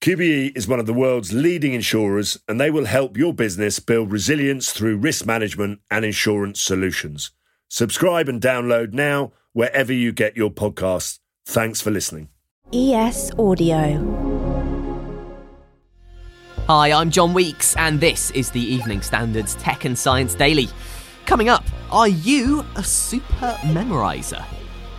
QBE is one of the world's leading insurers and they will help your business build resilience through risk management and insurance solutions. Subscribe and download now wherever you get your podcasts. Thanks for listening. ES Audio. Hi, I'm John Weeks, and this is the Evening Standards Tech and Science Daily. Coming up, are you a super memorizer?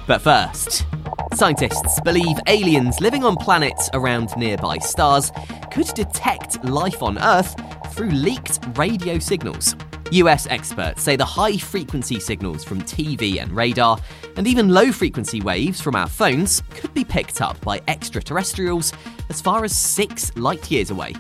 But first, scientists believe aliens living on planets around nearby stars could detect life on Earth through leaked radio signals. US experts say the high frequency signals from TV and radar, and even low frequency waves from our phones, could be picked up by extraterrestrials as far as six light years away.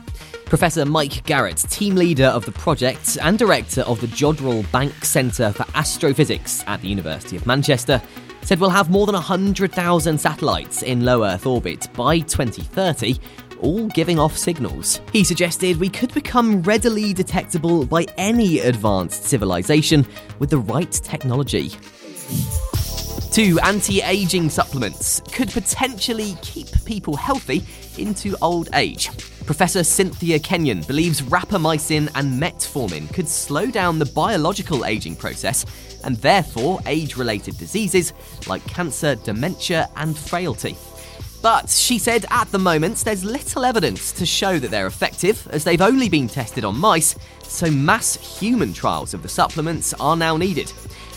Professor Mike Garrett, team leader of the project and director of the Jodrell Bank Centre for Astrophysics at the University of Manchester, said we'll have more than 100,000 satellites in low Earth orbit by 2030 all giving off signals. He suggested we could become readily detectable by any advanced civilization with the right technology. Two anti aging supplements could potentially keep people healthy into old age. Professor Cynthia Kenyon believes rapamycin and metformin could slow down the biological aging process and therefore age related diseases like cancer, dementia, and frailty. But she said at the moment there's little evidence to show that they're effective, as they've only been tested on mice, so mass human trials of the supplements are now needed.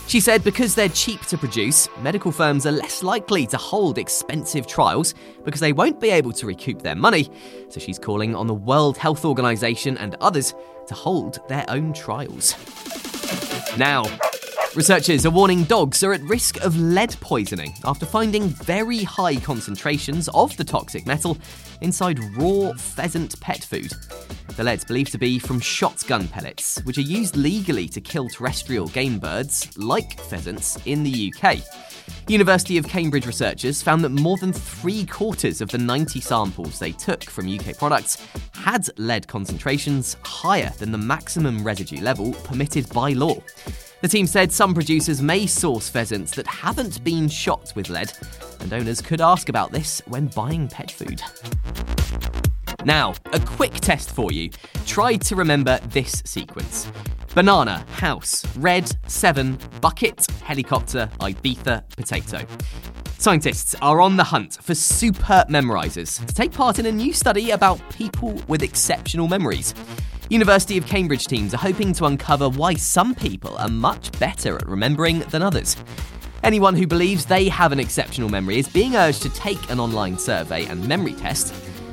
She said because they're cheap to produce, medical firms are less likely to hold expensive trials because they won't be able to recoup their money. So she's calling on the World Health Organization and others to hold their own trials. Now, Researchers are warning dogs are at risk of lead poisoning after finding very high concentrations of the toxic metal inside raw pheasant pet food. The lead's believed to be from shotgun pellets, which are used legally to kill terrestrial game birds, like pheasants, in the UK. University of Cambridge researchers found that more than three quarters of the 90 samples they took from UK products had lead concentrations higher than the maximum residue level permitted by law. The team said some producers may source pheasants that haven't been shot with lead, and owners could ask about this when buying pet food. Now, a quick test for you. Try to remember this sequence banana, house, red, seven, bucket, helicopter, Ibiza, potato. Scientists are on the hunt for super memorizers to take part in a new study about people with exceptional memories. University of Cambridge teams are hoping to uncover why some people are much better at remembering than others. Anyone who believes they have an exceptional memory is being urged to take an online survey and memory test.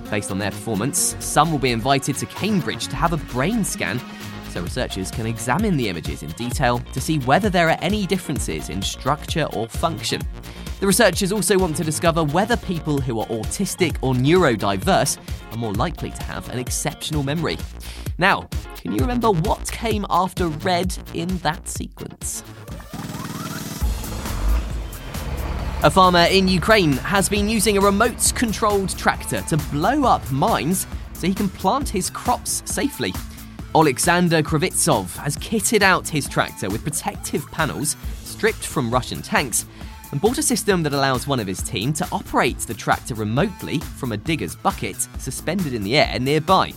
Based on their performance, some will be invited to Cambridge to have a brain scan so researchers can examine the images in detail to see whether there are any differences in structure or function. The researchers also want to discover whether people who are autistic or neurodiverse are more likely to have an exceptional memory. Now, can you remember what came after red in that sequence? A farmer in Ukraine has been using a remote controlled tractor to blow up mines so he can plant his crops safely. Alexander Kravitsov has kitted out his tractor with protective panels stripped from Russian tanks and bought a system that allows one of his team to operate the tractor remotely from a digger's bucket suspended in the air nearby.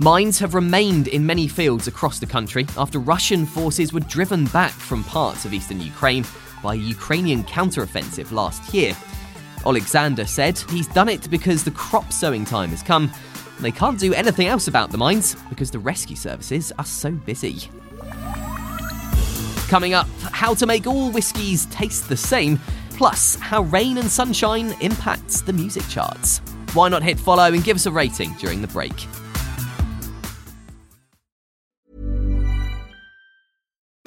Mines have remained in many fields across the country after Russian forces were driven back from parts of eastern Ukraine by a Ukrainian counteroffensive last year. Alexander said he's done it because the crop sowing time has come they can't do anything else about the mines because the rescue services are so busy. Coming up, how to make all whiskies taste the same, plus how rain and sunshine impacts the music charts. Why not hit follow and give us a rating during the break?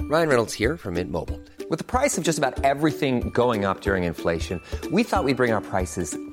Ryan Reynolds here from Mint Mobile. With the price of just about everything going up during inflation, we thought we'd bring our prices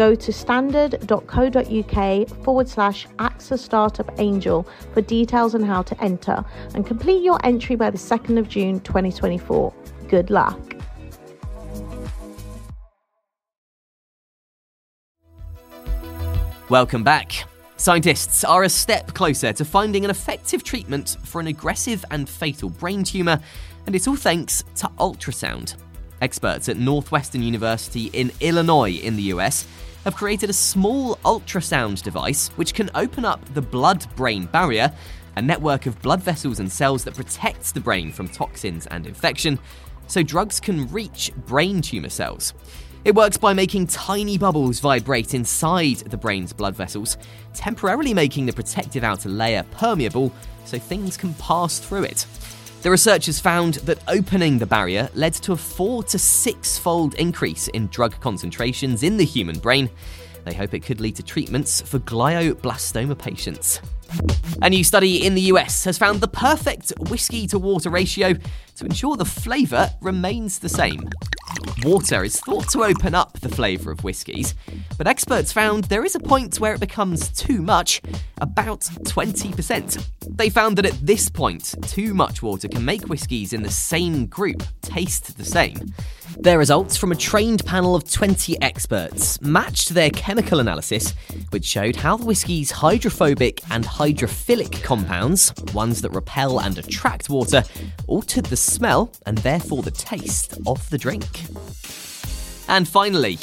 Go to standard.co.uk forward slash AXA Startup Angel for details on how to enter and complete your entry by the 2nd of June 2024. Good luck. Welcome back. Scientists are a step closer to finding an effective treatment for an aggressive and fatal brain tumour, and it's all thanks to ultrasound. Experts at Northwestern University in Illinois, in the US, have created a small ultrasound device which can open up the blood brain barrier, a network of blood vessels and cells that protects the brain from toxins and infection, so drugs can reach brain tumour cells. It works by making tiny bubbles vibrate inside the brain's blood vessels, temporarily making the protective outer layer permeable so things can pass through it. The researchers found that opening the barrier led to a four to six fold increase in drug concentrations in the human brain. They hope it could lead to treatments for glioblastoma patients. A new study in the US has found the perfect whiskey to water ratio to ensure the flavour remains the same. Water is thought to open up the flavour of whiskies, but experts found there is a point where it becomes too much, about 20%. They found that at this point, too much water can make whiskies in the same group taste the same. Their results from a trained panel of 20 experts matched their chemical analysis, which showed how the whiskey's hydrophobic and hydrophilic compounds, ones that repel and attract water, altered the smell and therefore the taste of the drink. And finally,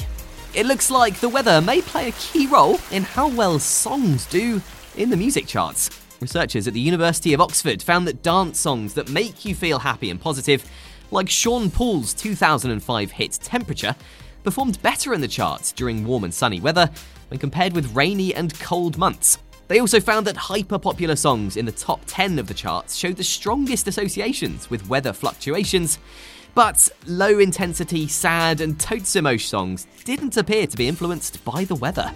it looks like the weather may play a key role in how well songs do in the music charts. Researchers at the University of Oxford found that dance songs that make you feel happy and positive, like Sean Paul's 2005 hit Temperature, performed better in the charts during warm and sunny weather when compared with rainy and cold months. They also found that hyper popular songs in the top 10 of the charts showed the strongest associations with weather fluctuations, but low intensity, sad, and totes songs didn't appear to be influenced by the weather.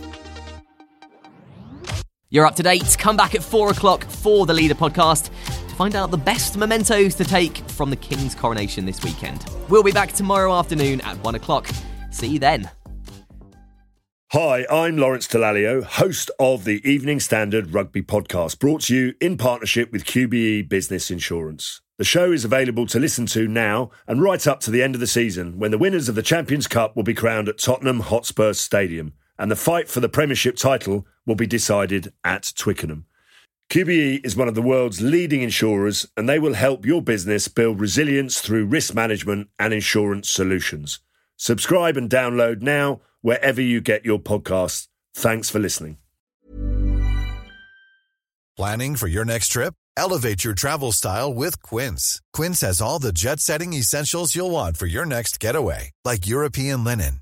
You're up to date. Come back at 4 o'clock for the Leader podcast find out the best mementos to take from the King's coronation this weekend. We'll be back tomorrow afternoon at 1 o'clock. See you then. Hi, I'm Lawrence Dallaglio, host of the Evening Standard Rugby Podcast, brought to you in partnership with QBE Business Insurance. The show is available to listen to now and right up to the end of the season when the winners of the Champions Cup will be crowned at Tottenham Hotspur Stadium and the fight for the Premiership title will be decided at Twickenham. QBE is one of the world's leading insurers and they will help your business build resilience through risk management and insurance solutions. Subscribe and download now wherever you get your podcasts. Thanks for listening. Planning for your next trip? Elevate your travel style with Quince. Quince has all the jet setting essentials you'll want for your next getaway, like European linen,